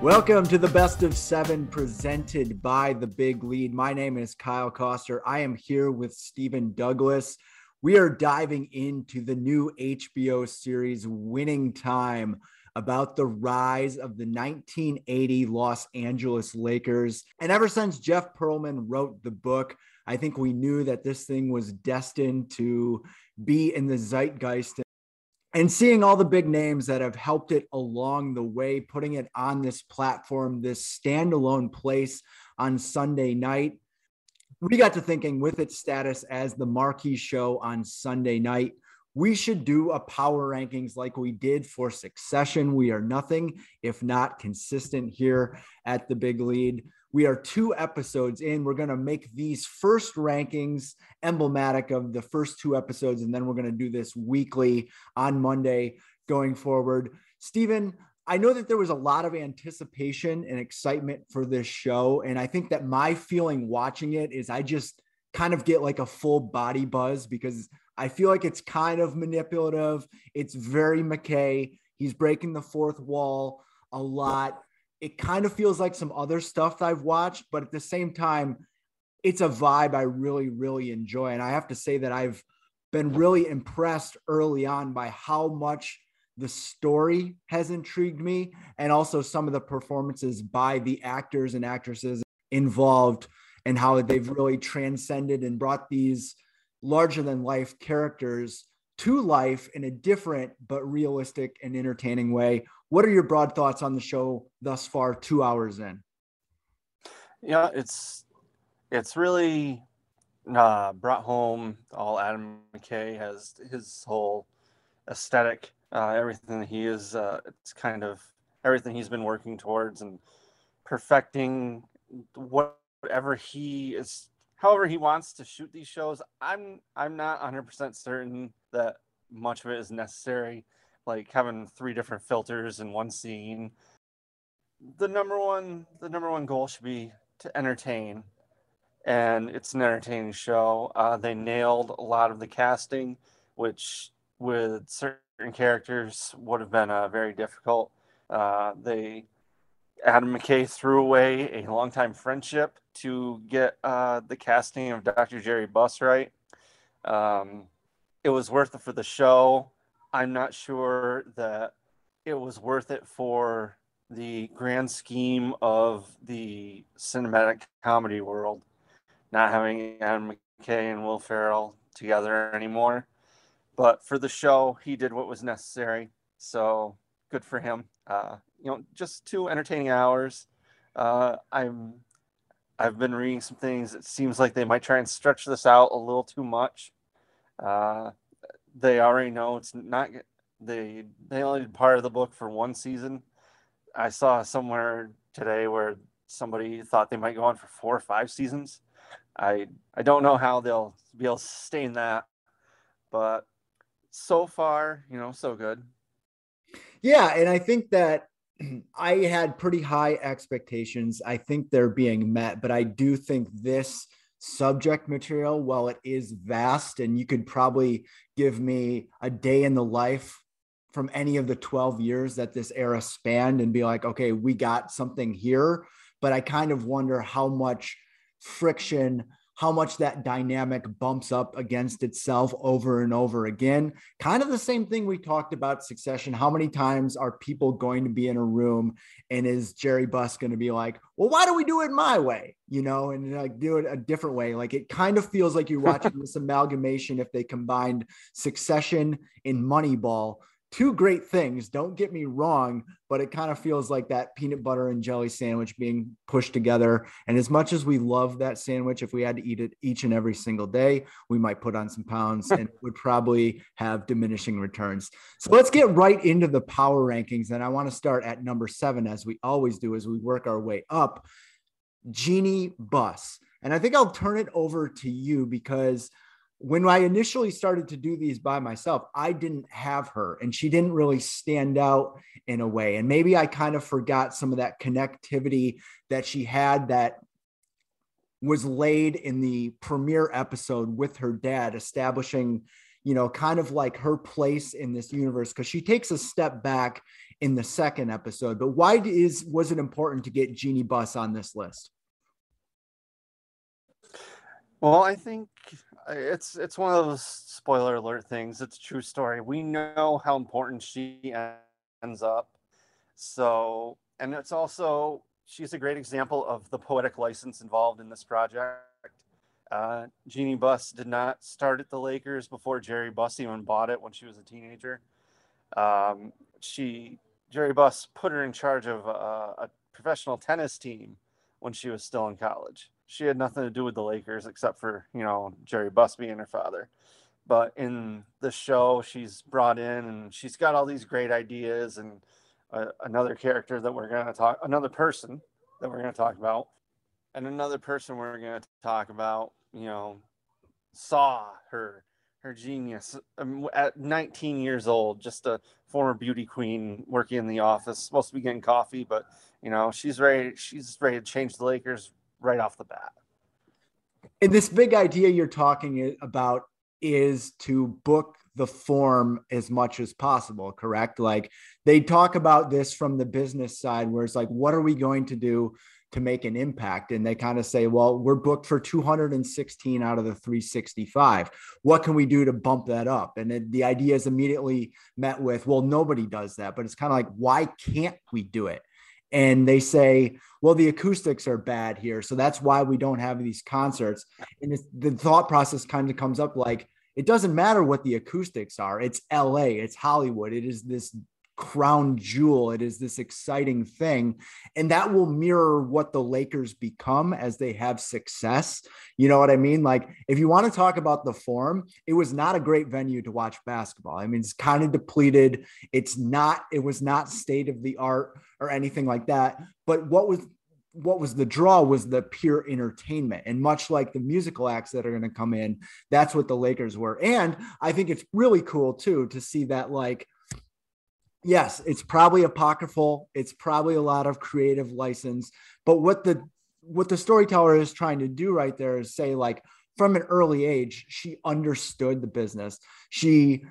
Welcome to the best of seven presented by the big lead. My name is Kyle Koster. I am here with Stephen Douglas. We are diving into the new HBO series Winning Time about the rise of the 1980 Los Angeles Lakers. And ever since Jeff Pearlman wrote the book, I think we knew that this thing was destined to be in the zeitgeist and seeing all the big names that have helped it along the way, putting it on this platform, this standalone place on Sunday night. We got to thinking with its status as the marquee show on Sunday night, we should do a power rankings like we did for Succession. We are nothing if not consistent here at the big lead. We are two episodes in. We're going to make these first rankings emblematic of the first two episodes, and then we're going to do this weekly on Monday going forward. Stephen, I know that there was a lot of anticipation and excitement for this show. And I think that my feeling watching it is I just kind of get like a full body buzz because I feel like it's kind of manipulative. It's very McKay. He's breaking the fourth wall a lot it kind of feels like some other stuff that I've watched, but at the same time, it's a vibe I really, really enjoy. And I have to say that I've been really impressed early on by how much the story has intrigued me and also some of the performances by the actors and actresses involved and how they've really transcended and brought these larger than life characters to life in a different but realistic and entertaining way. What are your broad thoughts on the show thus far, two hours in? Yeah, it's it's really uh, brought home all Adam McKay has his whole aesthetic, uh, everything that he is. Uh, it's kind of everything he's been working towards and perfecting whatever he is however he wants to shoot these shows i'm i'm not 100% certain that much of it is necessary like having three different filters in one scene the number one the number one goal should be to entertain and it's an entertaining show uh, they nailed a lot of the casting which with certain characters would have been uh, very difficult uh, they Adam McKay threw away a longtime friendship to get uh, the casting of Dr. Jerry Buss right. Um, it was worth it for the show. I'm not sure that it was worth it for the grand scheme of the cinematic comedy world, not having Adam McKay and Will Ferrell together anymore. But for the show, he did what was necessary. So good for him. Uh, you know, just two entertaining hours. Uh, I'm, I've been reading some things. It seems like they might try and stretch this out a little too much. Uh, they already know it's not. They they only did part of the book for one season. I saw somewhere today where somebody thought they might go on for four or five seasons. I I don't know how they'll be able to sustain that, but so far, you know, so good. Yeah, and I think that I had pretty high expectations. I think they're being met, but I do think this subject material, while it is vast, and you could probably give me a day in the life from any of the 12 years that this era spanned and be like, okay, we got something here. But I kind of wonder how much friction how much that dynamic bumps up against itself over and over again. Kind of the same thing we talked about succession. How many times are people going to be in a room and is Jerry Buss going to be like, well, why do we do it my way? You know, and like do it a different way. Like it kind of feels like you're watching this amalgamation if they combined succession in Moneyball two great things. Don't get me wrong, but it kind of feels like that peanut butter and jelly sandwich being pushed together. And as much as we love that sandwich, if we had to eat it each and every single day, we might put on some pounds and would probably have diminishing returns. So let's get right into the power rankings. And I want to start at number seven, as we always do, as we work our way up. Jeanie Buss. And I think I'll turn it over to you because when I initially started to do these by myself, I didn't have her and she didn't really stand out in a way. And maybe I kind of forgot some of that connectivity that she had that was laid in the premiere episode with her dad, establishing, you know, kind of like her place in this universe because she takes a step back in the second episode. But why is was it important to get Jeanie Buss on this list? Well, I think it's it's one of those spoiler alert things. It's a true story. We know how important she ends up. So, and it's also she's a great example of the poetic license involved in this project. Uh, Jeanie Buss did not start at the Lakers before Jerry Buss even bought it when she was a teenager. Um, she Jerry Buss put her in charge of a, a professional tennis team when she was still in college. She had nothing to do with the Lakers except for you know Jerry Busby and her father. But in the show, she's brought in and she's got all these great ideas and uh, another character that we're going to talk, another person that we're going to talk about, and another person we're going to talk about. You know, saw her her genius um, at 19 years old, just a former beauty queen working in the office, supposed to be getting coffee, but you know she's ready. She's ready to change the Lakers right off the bat. And this big idea you're talking about is to book the Forum as much as possible, correct? Like they talk about this from the business side, where it's like, what are we going to do to make an impact? And they kind of say, well, we're booked for 216 out of the 365. What can we do to bump that up? And it, the idea is immediately met with, well, nobody does that. But it's kind of like, why can't we do it? And they say, well, the acoustics are bad here. So that's why we don't have these concerts. And the thought process kind of comes up like, it doesn't matter what the acoustics are. It's LA, it's Hollywood. It is this crown jewel. It is this exciting thing. And that will mirror what the Lakers become as they have success. You know what I mean? Like, if you want to talk about the Forum, it was not a great venue to watch basketball. I mean, it's kind of depleted. It's not, it was not state of the art or anything like that. But what was what was the draw was the pure entertainment. And much like the musical acts that are going to come in, that's what the Lakers were. And I think it's really cool too to see that, like, yes, it's probably apocryphal, it's probably a lot of creative license, but what the what the storyteller is trying to do right there is say, like, from an early age, she understood the business. She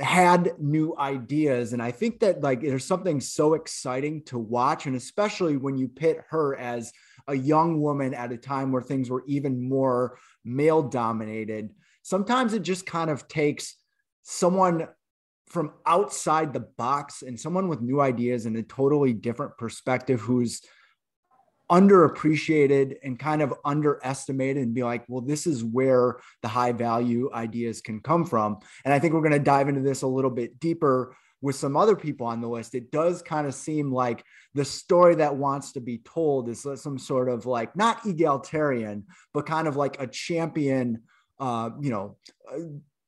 had new ideas. And i think that like there's something so exciting to watch. And especially when you pit her as a young woman at a time where things were even more male dominated sometimes it just kind of takes someone from outside the box and someone with new ideas and a totally different perspective who's underappreciated and kind of underestimated and be like, well, this is where the high value ideas can come from. And I think we're going to dive into this a little bit deeper with some other people on the list. It does kind of seem like the story that wants to be told is some sort of like not egalitarian, but kind of like a champion, uh, you know, uh,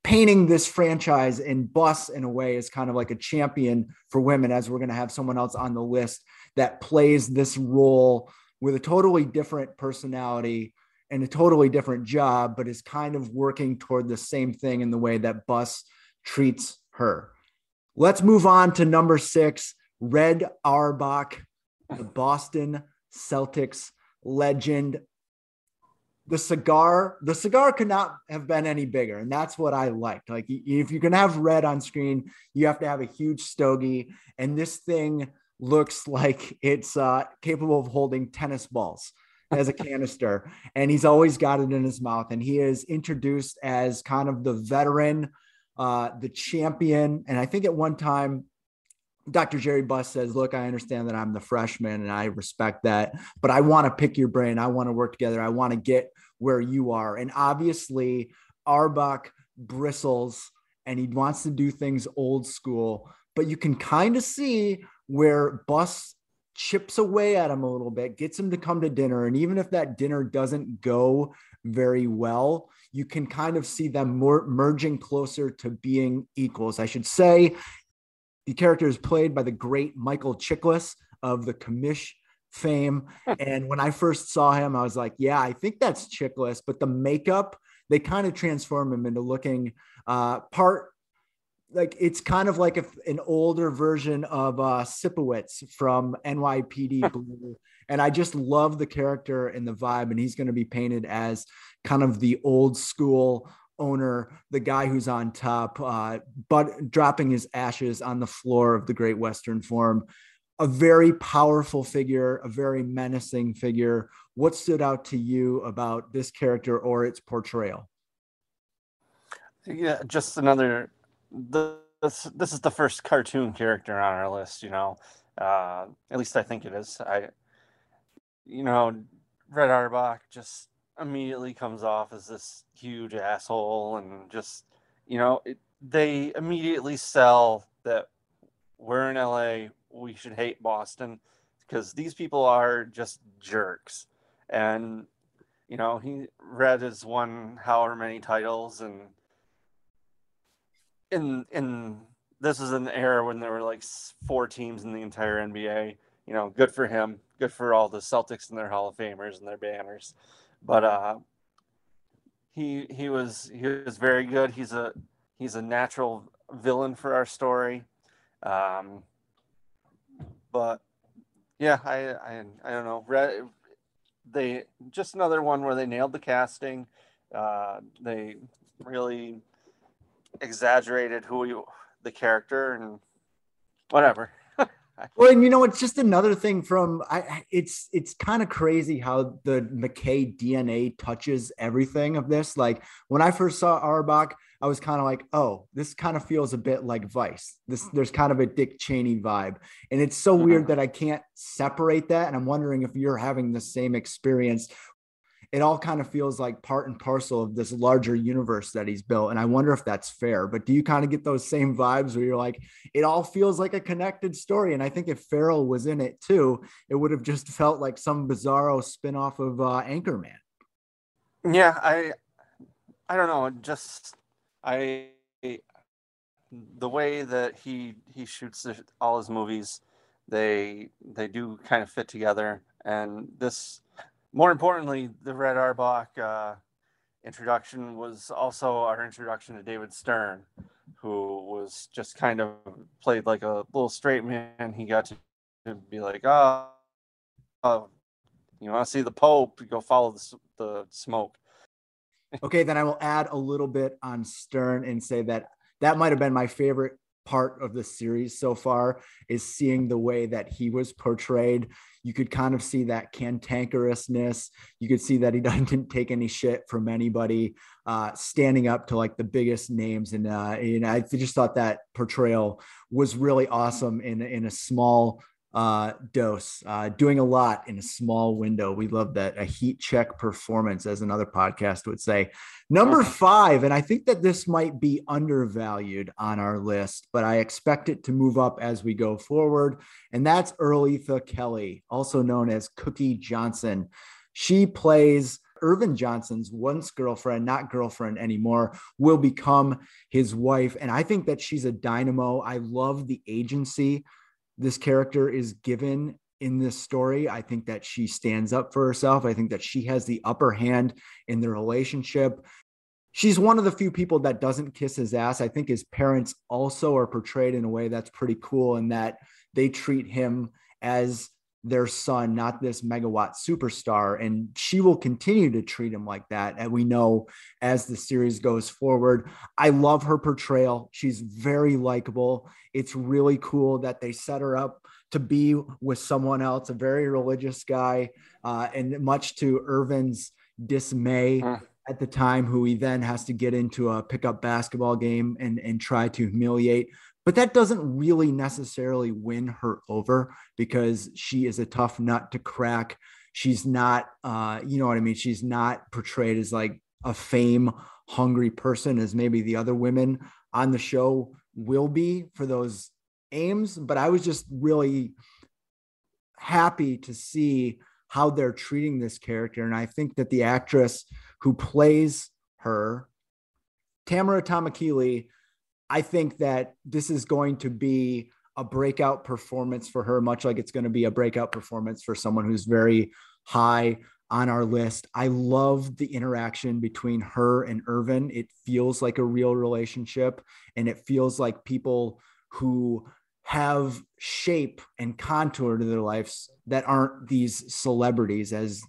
painting this franchise in Buss in a way is kind of like a champion for women, as we're going to have someone else on the list that plays this role with a totally different personality and a totally different job, but is kind of working toward the same thing in the way that Buss treats her. Let's move on to number six, Red Auerbach the Boston Celtics legend. The cigar, the cigar could not have been any bigger, and that's what I liked. Like, if you're gonna have red on screen, you have to have a huge stogie, and this thing looks like it's uh, capable of holding tennis balls as a canister. and he's always got it in his mouth. And he is introduced as kind of the veteran, uh, the champion. And I think at one time, Dr. Jerry Buss says, Look, I understand that I'm the freshman and I respect that, but I want to pick your brain. I want to work together. I want to get where you are. And obviously, Auerbach bristles and he wants to do things old school, but you can kind of see where Buss chips away at him a little bit, gets him to come to dinner. And even if that dinner doesn't go very well, you can kind of see them more merging closer to being equals. I should say the character is played by the great Michael Chiklis of the commish fame. and when I first saw him, I was like, yeah, I think that's Chiklis, but the makeup, they kind of transform him into looking uh, part like it's kind of like a, an older version of uh Sipowicz from NYPD Blue. and I just love the character and the vibe. And he's going to be painted as kind of the old school owner, the guy who's on top, uh, but dropping his ashes on the floor of the Great Western Forum. A very powerful figure, a very menacing figure. What stood out to you about this character or its portrayal? Yeah, just another. This this is the first cartoon character on our list. You know, uh, at least I think it is. I, you know, Red Auerbach just immediately comes off as this huge asshole and just you know it, they immediately sell that we're in LA we should hate Boston because these people are just jerks. And you know he Red has won however many titles and in in this is an era when there were like four teams in the entire NBA you know good for him good for all the Celtics and their Hall of Famers and their banners but uh, he he was he was very good. He's a he's a natural villain for our story. Um, but yeah, I, I I don't know. They just another one where they nailed the casting. Uh, they really exaggerated who you the character and whatever well, and you know, it's just another thing from I. It's it's kind of crazy how the McKay DNA touches everything of this. Like when I first saw Auerbach, I was kind of like, oh, this kind of feels a bit like Vice. This there's kind of a Dick Cheney vibe, and it's so mm-hmm. weird that I can't separate that. And I'm wondering if you're having the same experience it all kind of feels like part and parcel of this larger universe that he's built. And I wonder if that's fair. But do you kind of get those same vibes where you're like, it all feels like a connected story? And I think if Ferrell was in it too, it would have just felt like some bizarro spinoff of uh, Anchorman. Yeah, I, I don't know. Just I, the way that he he shoots all his movies, they they do kind of fit together. And this more importantly, the Red Auerbach uh, introduction was also our introduction to David Stern, who was just kind of played like a little straight man. He got to, be like, oh, oh, you want to see the Pope? You go follow the, the smoke. okay, then I will add a little bit on Stern and say that that might have been my favorite part of the series so far is seeing the way that he was portrayed you could kind of see that cantankerousness. You could see that he didn't take any shit from anybody, uh, standing up to like the biggest names. And, uh, and I just thought that portrayal was really awesome in, in a small uh, dose, uh, doing a lot in a small window. We love that. A heat check performance, as another podcast would say. Number five, and I think that this might be undervalued on our list, but I expect it to move up as we go forward. And that's Earleatha Kelly, also known as Cookie Johnson. She plays Earvin Johnson's once girlfriend, not girlfriend anymore, will become his wife. And I think that she's a dynamo. I love the agency this character is given in this story. I think that she stands up for herself. I think that she has the upper hand in the relationship. She's one of the few people that doesn't kiss his ass. I think his parents also are portrayed in a way that's pretty cool in that they treat him as their son, not this megawatt superstar. And she will continue to treat him like that. And we know as the series goes forward. I love her portrayal. She's very likable. It's really cool that they set her up to be with someone else, a very religious guy. Uh, and much to Earvin's dismay. Mm. At the time, who he then has to get into a pickup basketball game and, and try to humiliate but that doesn't really necessarily win her over because she is a tough nut to crack. She's not, uh, you know what I mean? She's not portrayed as like a fame hungry person as maybe the other women on the show will be for those aims. But I was just really happy to see how they're treating this character. And I think that the actress who plays her, Tamera Tomakili, I think that this is going to be a breakout performance for her, much like it's going to be a breakout performance for someone who's very high on our list. I love the interaction between her and Earvin. It feels like a real relationship and it feels like people who have shape and contour to their lives that aren't these celebrities as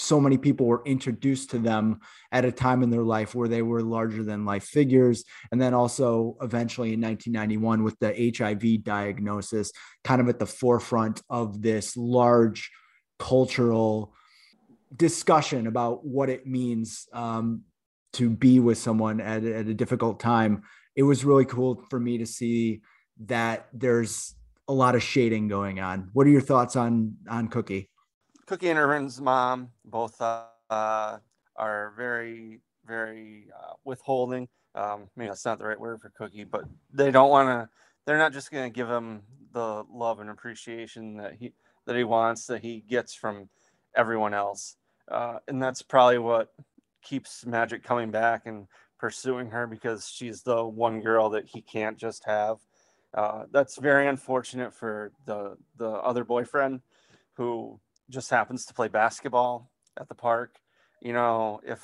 so many people were introduced to them at a time in their life where they were larger than life figures. And then also eventually in 1991 with the HIV diagnosis, kind of at the forefront of this large cultural discussion about what it means um, to be with someone at, at a difficult time. It was really cool for me to see that there's a lot of shading going on. What are your thoughts on on Cookie? Cookie and Earvin's mom both uh, are very, very uh, withholding. Um, maybe that's not the right word for Cookie, but they don't want to. They're not just going to give him the love and appreciation that he that he wants that he gets from everyone else, uh, and that's probably what keeps Magic coming back and pursuing her because she's the one girl that he can't just have. Uh, that's very unfortunate for the the other boyfriend who just happens to play basketball at the park. You know, if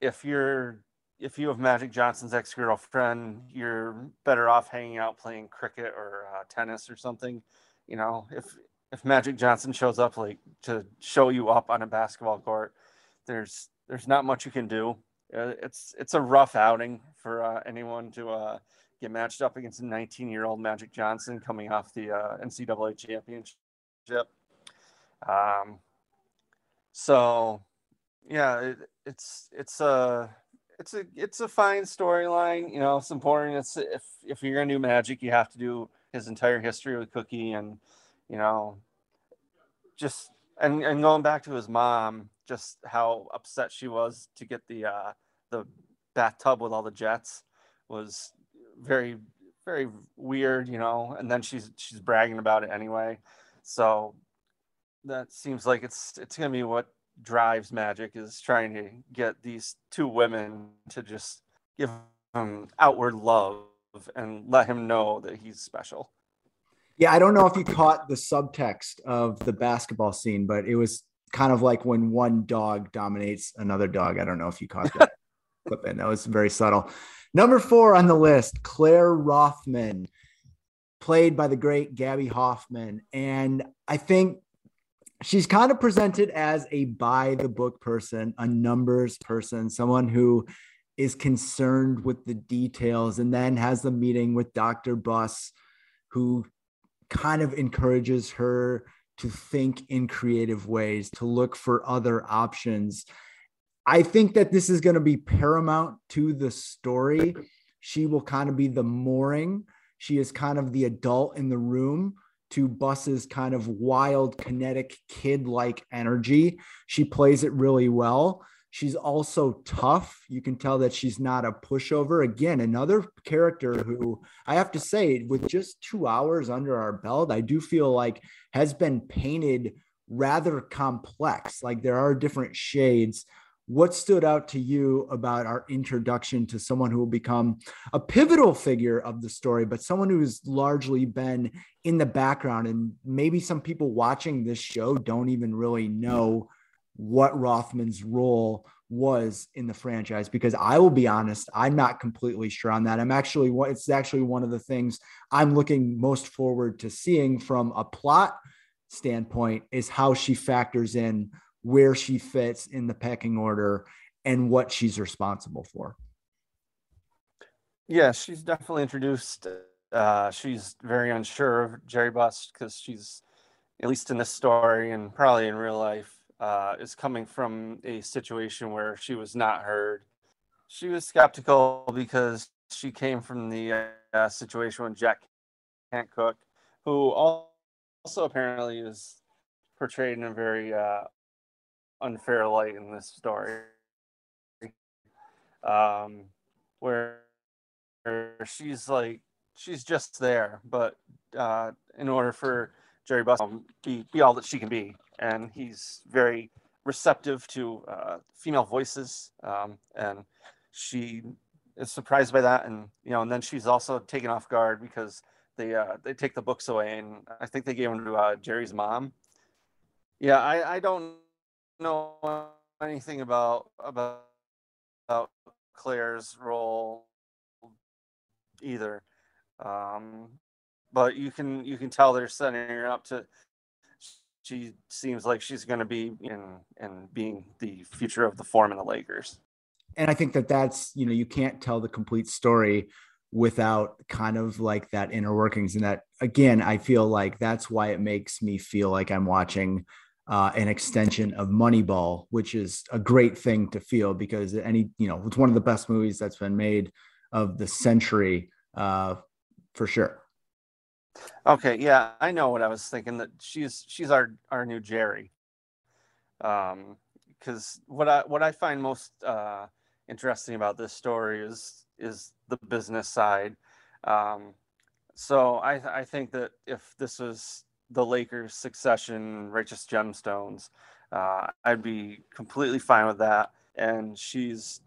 if you're if you have Magic Johnson's ex girlfriend, you're better off hanging out playing cricket or uh, tennis or something. You know, if if Magic Johnson shows up like to show you up on a basketball court, there's there's not much you can do. Uh, it's it's a rough outing for uh, anyone to uh, get matched up against a 19 year old Magic Johnson coming off the uh, NCAA championship. Um, so yeah, it, it's it's a it's a it's a fine storyline. You know, it's important. It's if if you're gonna do Magic, you have to do his entire history with Cookie, and you know, just and and going back to his mom, just how upset she was to get the uh, the bathtub with all the jets was very very weird, you know. And then she's she's bragging about it anyway. So that seems like it's it's gonna be what drives magic is trying to get these two women to just give him outward love and let him know that he's special. Yeah, I don't know if you caught the subtext of the basketball scene, but it was kind of like when one dog dominates another dog. I don't know if you caught that clip in. That was very subtle. Number four on the list, Claire Rothman, played by the great Gaby Hoffmann And I think she's kind of presented as a by the book person, a numbers person, someone who is concerned with the details and then has the meeting with Dr. Buss, who kind of encourages her to think in creative ways, to look for other options. I think that this is going to be paramount to the story. She will kind of be the mooring. She is kind of the adult in the room to Buss's kind of wild, kinetic, kid like energy. She plays it really well. She's also tough. You can tell that she's not a pushover. Again, another character who I have to say, with just two hours under our belt, I do feel like has been painted rather complex. Like there are different shades what stood out to you about our introduction to someone who will become a pivotal figure of the story, but someone who's largely been in the background? And maybe some people watching this show don't even really know what Rothman's role was in the franchise because I will be honest, I'm not completely sure on that. I'm actually it's actually one of the things I'm looking most forward to seeing from a plot standpoint is how she factors in where she fits in the pecking order and what she's responsible for. Yeah, she's definitely introduced. Uh, she's very unsure of Jerry Buss because she's, at least in this story and probably in real life, uh, is coming from a situation where she was not heard. She was skeptical because she came from the uh, situation when Jack Kent Cooke, who also apparently is portrayed in a very uh, unfair light in this story. Um, where, she's like, she's just there, but uh, in order for Jerry Buss to be, be all that she can be, and he's very receptive to uh, female voices, um, and she is surprised by that, and you know, and then she's also taken off guard because they uh, they take the books away, and I think they gave them to uh, Jerry's mom. Yeah, I, I don't know anything about about, about Claire's role either. Um, but you can you can tell they're setting her up to. She seems like she's going to be in and being the future of the Forum in the Lakers. And I think that that's you know you can't tell the complete story without kind of like that inner workings and that again i feel like that's why it makes me feel like i'm watching uh, an extension of moneyball which is a great thing to feel because any you know it's one of the best movies that's been made of the century uh, for sure okay yeah i know what i was thinking that she's she's our our new jerry um because what i what i find most uh interesting about this story is is the business side. Um, so I, I think that if this was the Lakers' succession, righteous gemstones, uh, I'd be completely fine with that. And she's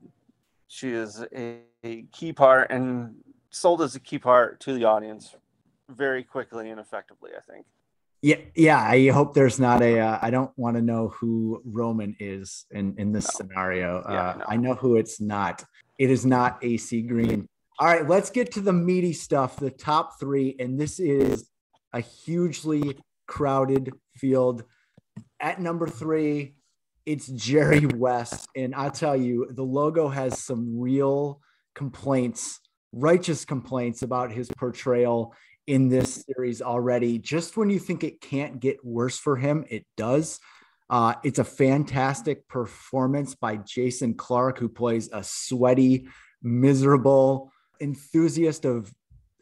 she is a, a, key part and sold as a key part to the audience very quickly and effectively. I think. Yeah, yeah. I hope there's not a. Uh, I don't want to know who Roman is in in this no. scenario. Yeah, uh, no. I know who it's not. It is not AC Green. All right, let's get to the meaty stuff, the top three. And this is a hugely crowded field. At number three, it's Jerry West. And I'll tell you, the logo has some real complaints, righteous complaints about his portrayal in this series already. Just when you think it can't get worse for him, it does. Uh, it's a fantastic performance by Jason Clarke, who plays a sweaty, miserable enthusiast of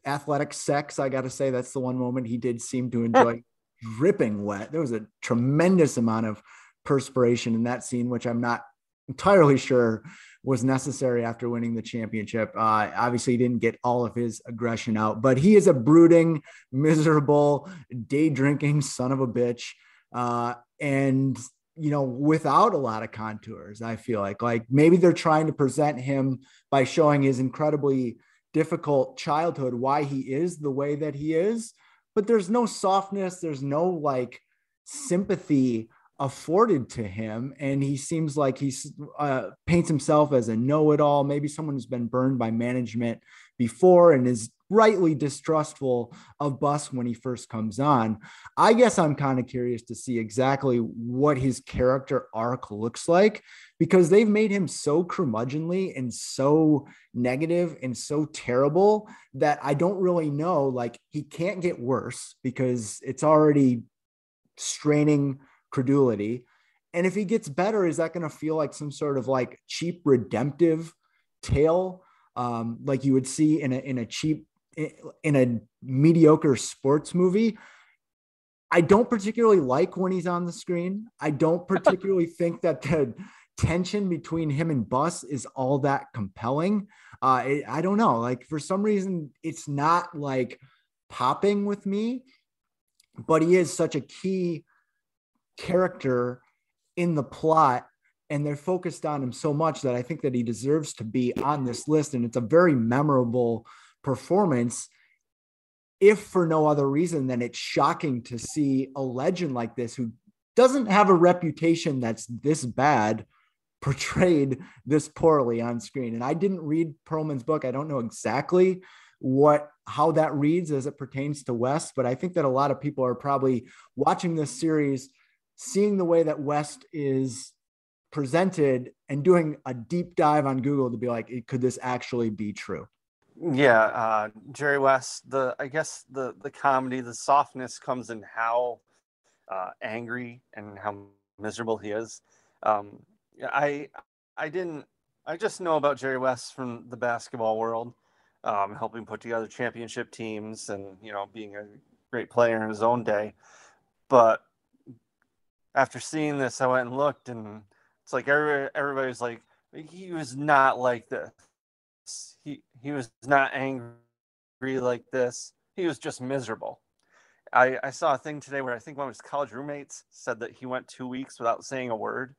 athletic sex. I got to say, that's the one moment he did seem to enjoy dripping wet. There was a tremendous amount of perspiration in that scene, which I'm not entirely sure was necessary after winning the championship. Uh, obviously, he didn't get all of his aggression out, but he is a brooding, miserable, day drinking son of a bitch. Uh, and you know without a lot of contours i feel like like maybe they're trying to present him by showing his incredibly difficult childhood why he is the way that he is but there's no softness there's no like sympathy afforded to him. And he seems like he uh, paints himself as a know-it-all maybe someone who's been burned by management before and is rightly distrustful of Buss when he first comes on. I guess I'm kind of curious to see exactly what his character arc looks like because they've made him so curmudgeonly and so negative and so terrible that I don't really know. Like, he can't get worse because it's already straining credulity. And if he gets better, is that going to feel like some sort of like cheap redemptive tale? Um, like you would see in a in a cheap in a mediocre sports movie. I don't particularly like when he's on the screen. I don't particularly think that the tension between him and Buss is all that compelling. Uh, it, I don't know. Like for some reason, it's not like popping with me, but he is such a key character in the plot and they're focused on him so much that I think that he deserves to be on this list. And it's a very memorable performance if for no other reason than it's shocking to see a legend like this who doesn't have a reputation that's this bad portrayed this poorly on screen. And i didn't read Pearlman's book. I don't know exactly what how that reads as it pertains to west but i think that a lot of people are probably watching this series seeing the way that west is presented and doing a deep dive on google to be like could this actually be true yeah, uh, Jerry West. The I guess the the comedy, the softness comes in how uh, angry and how miserable he is. Um, I I didn't. I just know about Jerry West from the basketball world, um, helping put together championship teams and you know being a great player in his own day. But after seeing this, I went and looked, and it's like everybody, everybody's like, he was not like this he he was not angry like this. He was just miserable. I, I saw a thing today where I think one of his college roommates said that he went two weeks without saying a word.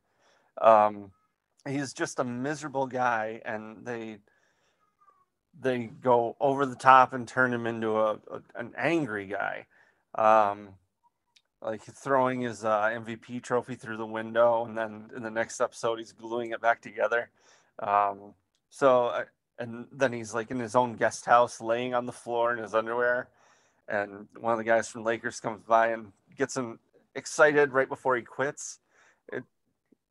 Um, he's just a miserable guy, and they they go over the top and turn him into a, a an angry guy. Um, like throwing his uh, MVP trophy through the window, and then in the next episode he's gluing it back together. Um, so and then he's like in his own guest house, laying on the floor in his underwear, and one of the guys from Lakers comes by and gets him excited right before he quits. It,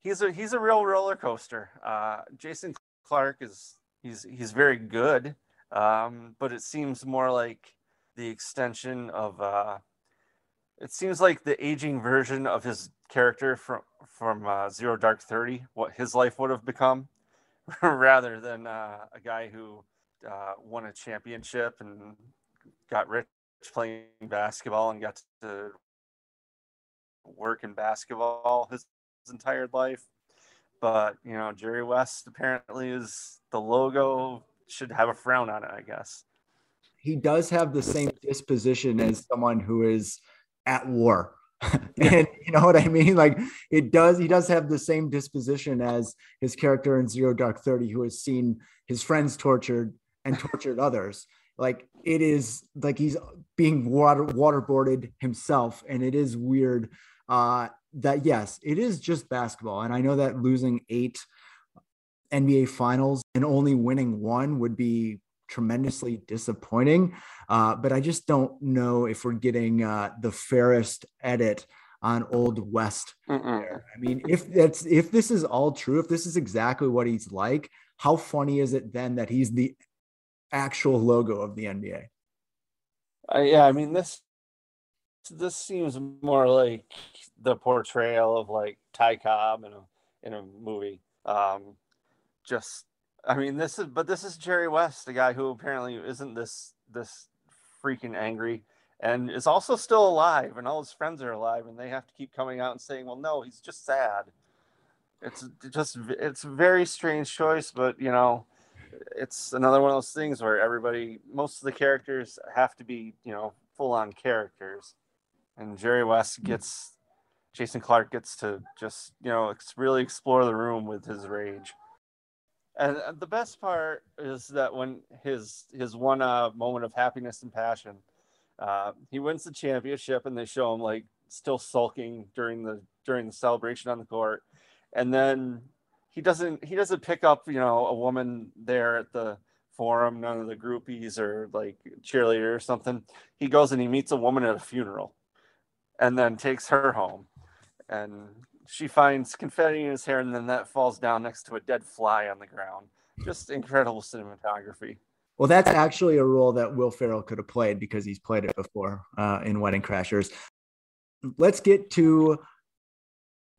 he's a he's a real roller coaster. Uh, Jason Clarke is he's he's very good, um, but it seems more like the extension of. Uh, it seems like the aging version of his character from from uh, Zero Dark Thirty, what his life would have become, rather than uh, a guy who uh, won a championship and got rich playing basketball and got to work in basketball his, his entire life. But you know, Jerry West apparently is the logo should have a frown on it, I guess. He does have the same disposition as someone who is at war. and you know what I mean? Like it does, he does have the same disposition as his character in Zero Dark 30, who has seen his friends tortured and tortured others. Like it is like he's being water waterboarded himself, and it is weird. Uh, that yes, it is just basketball, and I know that losing eight NBA finals and only winning one would be tremendously disappointing. Uh, but I just don't know if we're getting uh, the fairest edit on Old West. There. I mean, if that's if this is all true, if this is exactly what he's like, how funny is it then that he's the actual logo of the NBA? Uh, yeah, I mean this this seems more like the portrayal of like Ty Cobb in a in a movie. Um, just I mean, this is but this is Jerry West, a guy who apparently isn't this this freaking angry and is also still alive, and all his friends are alive, and they have to keep coming out and saying, "Well, no, he's just sad." It's just it's a very strange choice, but you know, it's another one of those things where everybody, most of the characters have to be, you know, full on characters, and Jerry West hmm. gets, Jason Clarke gets to just, you know, really explore the room with his rage. And the best part is that when his his one uh, moment of happiness and passion, uh, he wins the championship, and they show him like still sulking during the during the celebration on the court, and then he doesn't he doesn't pick up you know a woman there at the forum, none of the groupies or like cheerleader or something. He goes and he meets a woman at a funeral, and then takes her home, and she finds confetti in his hair, and then that falls down next to a dead fly on the ground. Just incredible cinematography. Well, that's actually a role that Will Ferrell could have played because he's played it before uh, in Wedding Crashers. Let's get to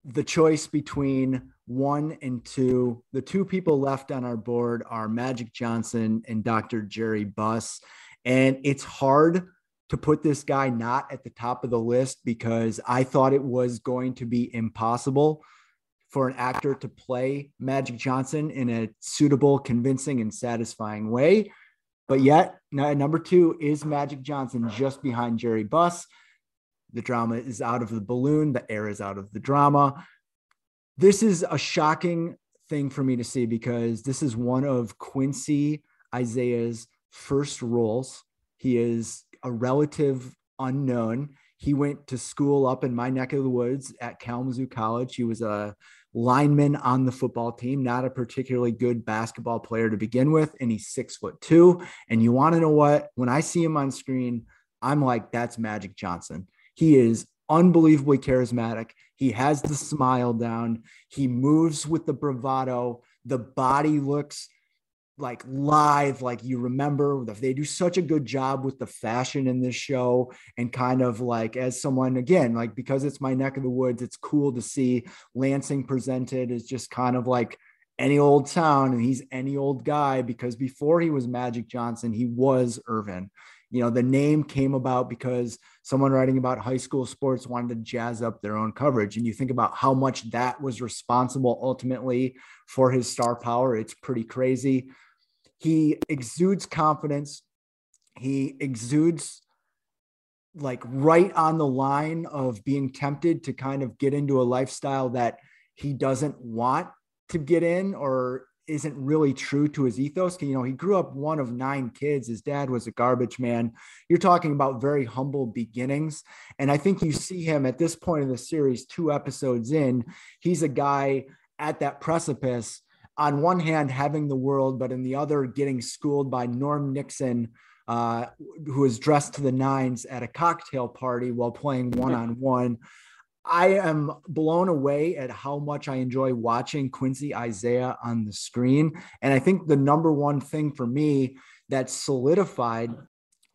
the choice between one and two. The two people left on our board are Magic Johnson and Dr. Jerry Buss. And it's hard to put this guy not at the top of the list because I thought it was going to be impossible for an actor to play Magic Johnson in a suitable, convincing, and satisfying way. But yet, number two is Magic Johnson just behind Jerry Buss. The drama is out of the balloon, the air is out of the drama. This is a shocking thing for me to see because this is one of Quincy Isaiah's first roles. He is a relative unknown. He went to school up in my neck of the woods at Kalamazoo College. He was a lineman on the football team, not a particularly good basketball player to begin with. And he's six foot two. And you want to know what? When I see him on screen, I'm like, that's Magic Johnson. He is unbelievably charismatic. He has the smile down. He moves with the bravado. The body looks like live like you remember they do such a good job with the fashion in this show and kind of like as someone again like because it's my neck of the woods it's cool to see lansing presented as just kind of like any old town and he's any old guy because before he was magic johnson he was Earvin you know the name came about because someone writing about high school sports wanted to jazz up their own coverage. And you think about how much that was responsible ultimately for his star power. It's pretty crazy. He exudes confidence. He exudes like right on the line of being tempted to kind of get into a lifestyle that he doesn't want to get in or isn't really true to his ethos. You know, he grew up one of nine kids. His dad was a garbage man. You're talking about very humble beginnings. And I think you see him at this point in the series, two episodes in, he's a guy at that precipice. On one hand, having the world, but in the other, getting schooled by Norm Nixon, uh, who was dressed to the nines at a cocktail party while playing one on one. I am blown away at how much I enjoy watching Quincy Isaiah on the screen. And I think the number one thing for me that solidified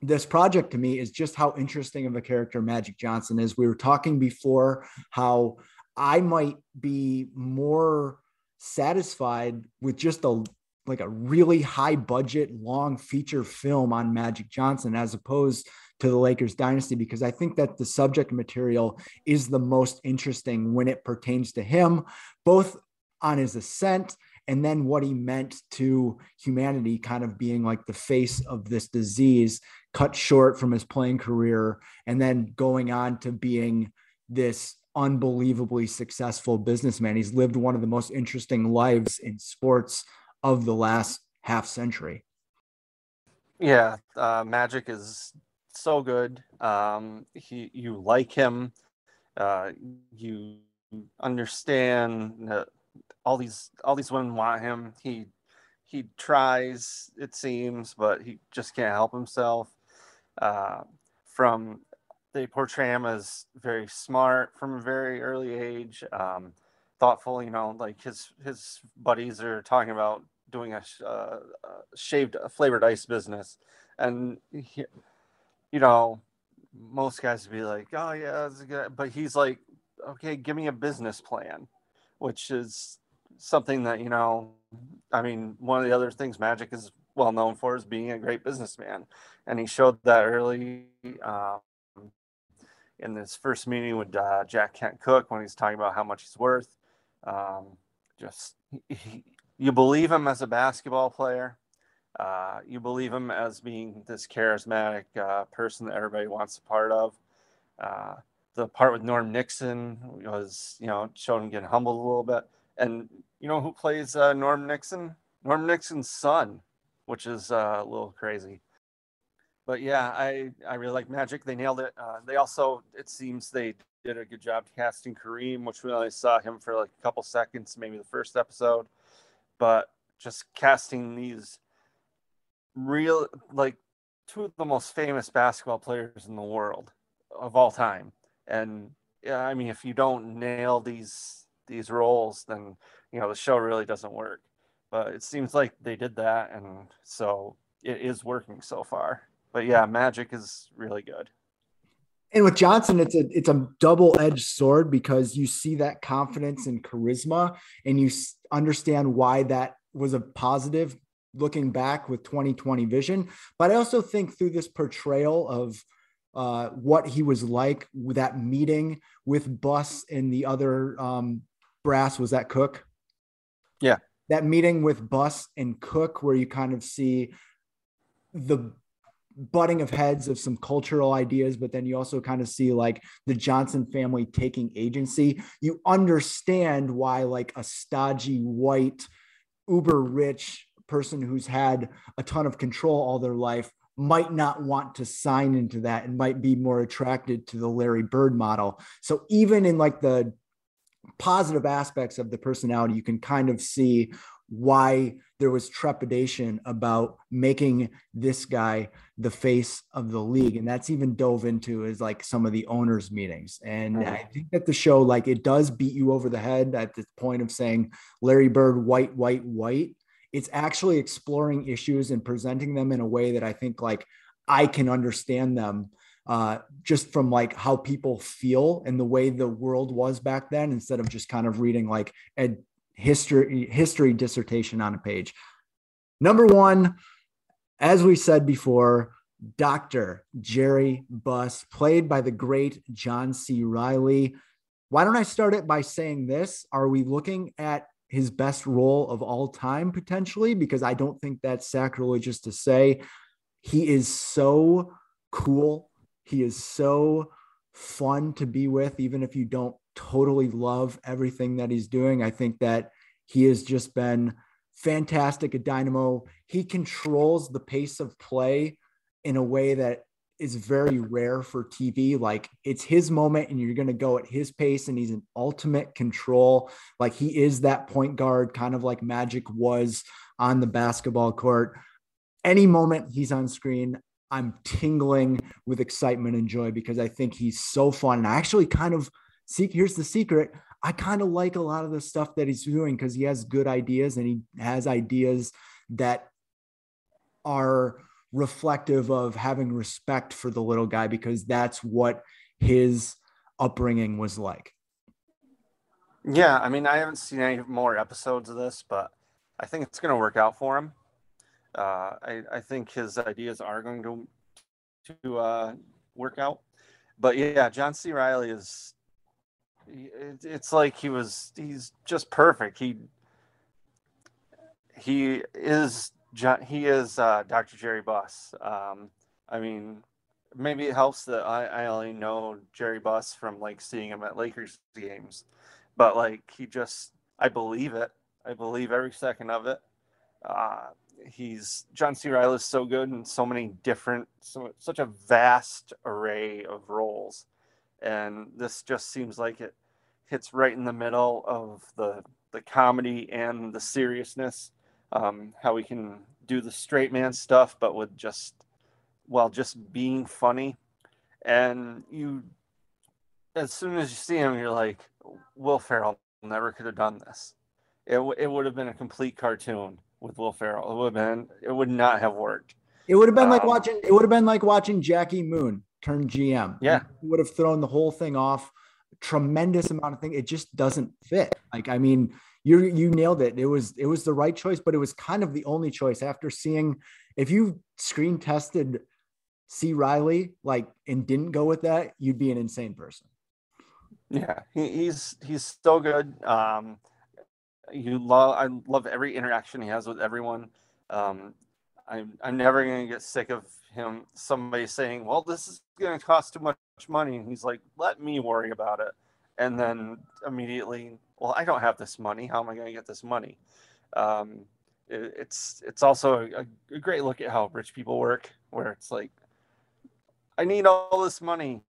this project to me is just how interesting of a character Magic Johnson is. We were talking before how I might be more satisfied with just a like a really high budget long feature film on Magic Johnson as opposed to the Lakers dynasty because I think that the subject material is the most interesting when it pertains to him, both on his ascent and then what he meant to humanity, kind of being like the face of this disease, cut short from his playing career, and then going on to being this unbelievably successful businessman. He's lived one of the most interesting lives in sports of the last half century. Yeah, uh, Magic is so good. Um, he, you like him. Uh, you understand that all these all these women want him. He he tries, it seems, but he just can't help himself. Uh, from they portray him as very smart from a very early age, um, thoughtful. You know, like his his buddies are talking about doing a, uh, shaved flavored ice business, and he, you know, most guys would be like, "Oh yeah, that's good," but he's like, "Okay, give me a business plan," which is something that you know. I mean, one of the other things Magic is well known for is being a great businessman, and he showed that early. Um, in this first meeting with uh, Jack Kent Cooke, when he's talking about how much he's worth, um, just he, you believe him as a basketball player, uh, you believe him as being this charismatic uh, person that everybody wants a part of. Uh, the part with Norm Nixon was, you know, showed him getting humbled a little bit. And you know who plays uh, Norm Nixon? Norm Nixon's son, which is uh, a little crazy. But yeah, I I really like Magic. They nailed it. Uh, they also, it seems, they did a good job casting Kareem, which we only saw him for like a couple seconds, maybe the first episode. But just casting these real like two of the most famous basketball players in the world of all time. And yeah, I mean, if you don't nail these these roles, then you know the show really doesn't work. But it seems like they did that, and so it is working so far. But yeah, Magic is really good. And with Johnson, it's a it's a double edged sword because you see that confidence and charisma, and you understand why that was a positive looking back with 2020 vision. But I also think through this portrayal of uh, what he was like with that meeting with Buss and the other um, brass was that Cooke. Yeah, that meeting with Buss and Cooke, where you kind of see the butting of heads of some cultural ideas, but then you also kind of see like the Johnson family taking agency. You understand why like a stodgy white, uber rich person who's had a ton of control all their life might not want to sign into that and might be more attracted to the Larry Bird model. So even in like the positive aspects of the personality, you can kind of see why there was trepidation about making this guy the face of the league and that's even dove into is like some of the owners meetings and mm-hmm. i think that the show like it does beat you over the head at the point of saying larry bird white white white it's actually exploring issues and presenting them in a way that I think like I can understand them uh, just from like how people feel and the way the world was back then, instead of just kind of reading like a history history dissertation on a page. Number one, as we said before, Dr. Jerry Buss, played by the great John C. Reilly. Why don't I start it by saying this? Are we looking at his best role of all time potentially because I don't think that's sacrilegious to say. He is so cool. He is so fun to be with, even if you don't totally love everything that he's doing. I think that he has just been fantastic at Dynamo. He controls the pace of play in a way that is very rare for TV. Like it's his moment and you're going to go at his pace and he's in ultimate control. Like he is that point guard, kind of like Magic was on the basketball court. Any moment he's on screen, I'm tingling with excitement and joy because I think he's so fun. And I actually kind of see here's the secret. I kind of like a lot of the stuff that he's doing because he has good ideas and he has ideas that are reflective of having respect for the little guy because that's what his upbringing was like. Yeah, I mean, I haven't seen any more episodes of this, but I think it's going to work out for him. Uh, I, I think his ideas are going to to uh, work out. But yeah, John C. Reilly is. it's like he was. He's just perfect. He he is John, he is uh, Dr. Jerry Buss. Um, I mean, maybe it helps that I, I only know Jerry Buss from like seeing him at Lakers games, but like he just, I believe it. I believe every second of it. Uh, he's John C. Reilly is so good in so many different, so such a vast array of roles, and this just seems like it hits right in the middle of the the comedy and the seriousness um, how we can do the straight man stuff, but with just while just being funny. And you, as soon as you see him, you're like, Will Ferrell never could have done this. It, it would have been a complete cartoon with Will Ferrell. It would have been. It would not have worked. It would have been um, like watching. It would have been like watching Jackie Moon turn GM. Yeah, would have thrown the whole thing off. Tremendous amount of thing. It just doesn't fit. Like I mean, you you nailed it. It was it was the right choice, but it was kind of the only choice after seeing if you screen tested C. Reilly like and didn't go with that, you'd be an insane person. Yeah, he, he's he's so good. Um, you love I love every interaction he has with everyone. Um, I'm I'm never gonna get sick of him. Somebody saying, "Well, this is gonna cost too much money," and he's like, "Let me worry about it," and then immediately well, I don't have this money. How am I going to get this money? Um, it, it's it's also a, a, great look at how rich people work, where it's like, I need all this money,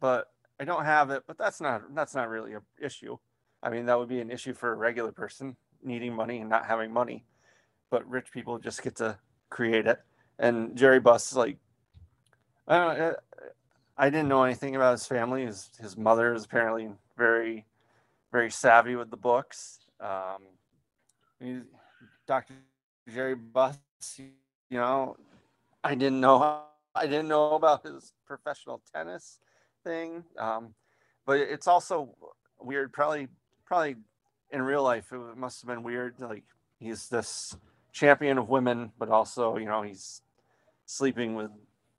but I don't have it. But that's not that's not really an issue. I mean, that would be an issue for a regular person needing money and not having money, but rich people just get to create it. And Jerry Buss, is like, I don't know, I didn't know anything about his family. His his mother is apparently very very savvy with the books. Um, Dr. Jerry Buss, you know, I didn't know I didn't know about his professional tennis thing, um, but it's also weird. Probably, probably in real life, it must have been weird. Like he's this champion of women, but also, you know, he's sleeping with.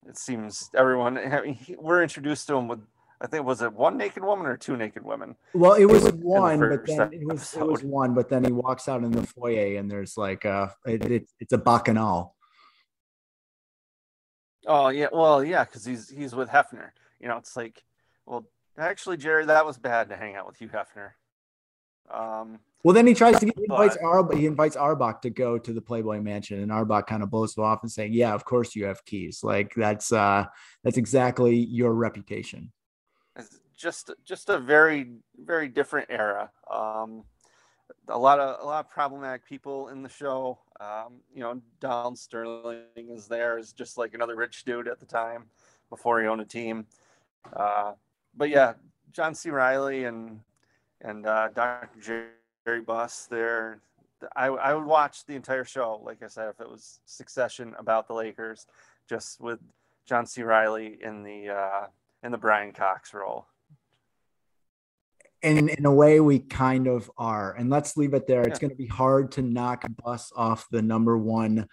It seems everyone. We're introduced to him with I think was it one naked woman or two naked women? Well, it was one, but then it was it was one, but then he walks out in the foyer and there's like uh it, it it's a bacchanal. Oh yeah, well yeah, because he's he's with Hefner. You know, it's like, well, actually, Jerry, that was bad to hang out with Hugh Hefner. Um, well, then he tries to get he invites Ar- he invites Auerbach to go to the Playboy Mansion, and Auerbach kind of blows him off and saying, "Yeah, of course you have keys. Like that's uh that's exactly your reputation." It's just just a very very different era. Um, a lot of a lot of problematic people in the show. Um, you know, Don Sterling is there as just like another rich dude at the time before he owned a team. Uh, but yeah, John C. Reilly and and uh, Dr. Jerry Buss there. I, I would watch the entire show, like I said, if it was Succession about the Lakers, just with John C. Reilly in the uh, in the Brian Cox role and in a way we kind of are and let's leave it there yeah. it's going to be hard to knock Buss off the number one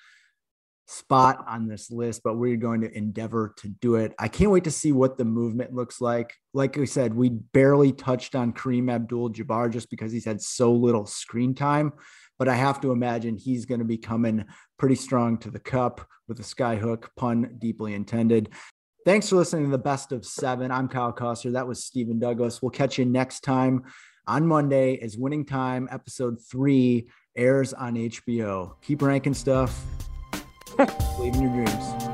spot on this list but we're going to endeavor to do it i can't wait to see what the movement looks like like we said we barely touched on kareem abdul jabbar just because he's had so little screen time but i have to imagine he's going to be coming pretty strong to the cup with a skyhook pun deeply intended Thanks for listening to the best of seven. I'm Kyle Koster. That was Stephen Douglas. We'll catch you next time on Monday as winning time, episode three. airs on HBO. Keep ranking stuff. Believe in your dreams.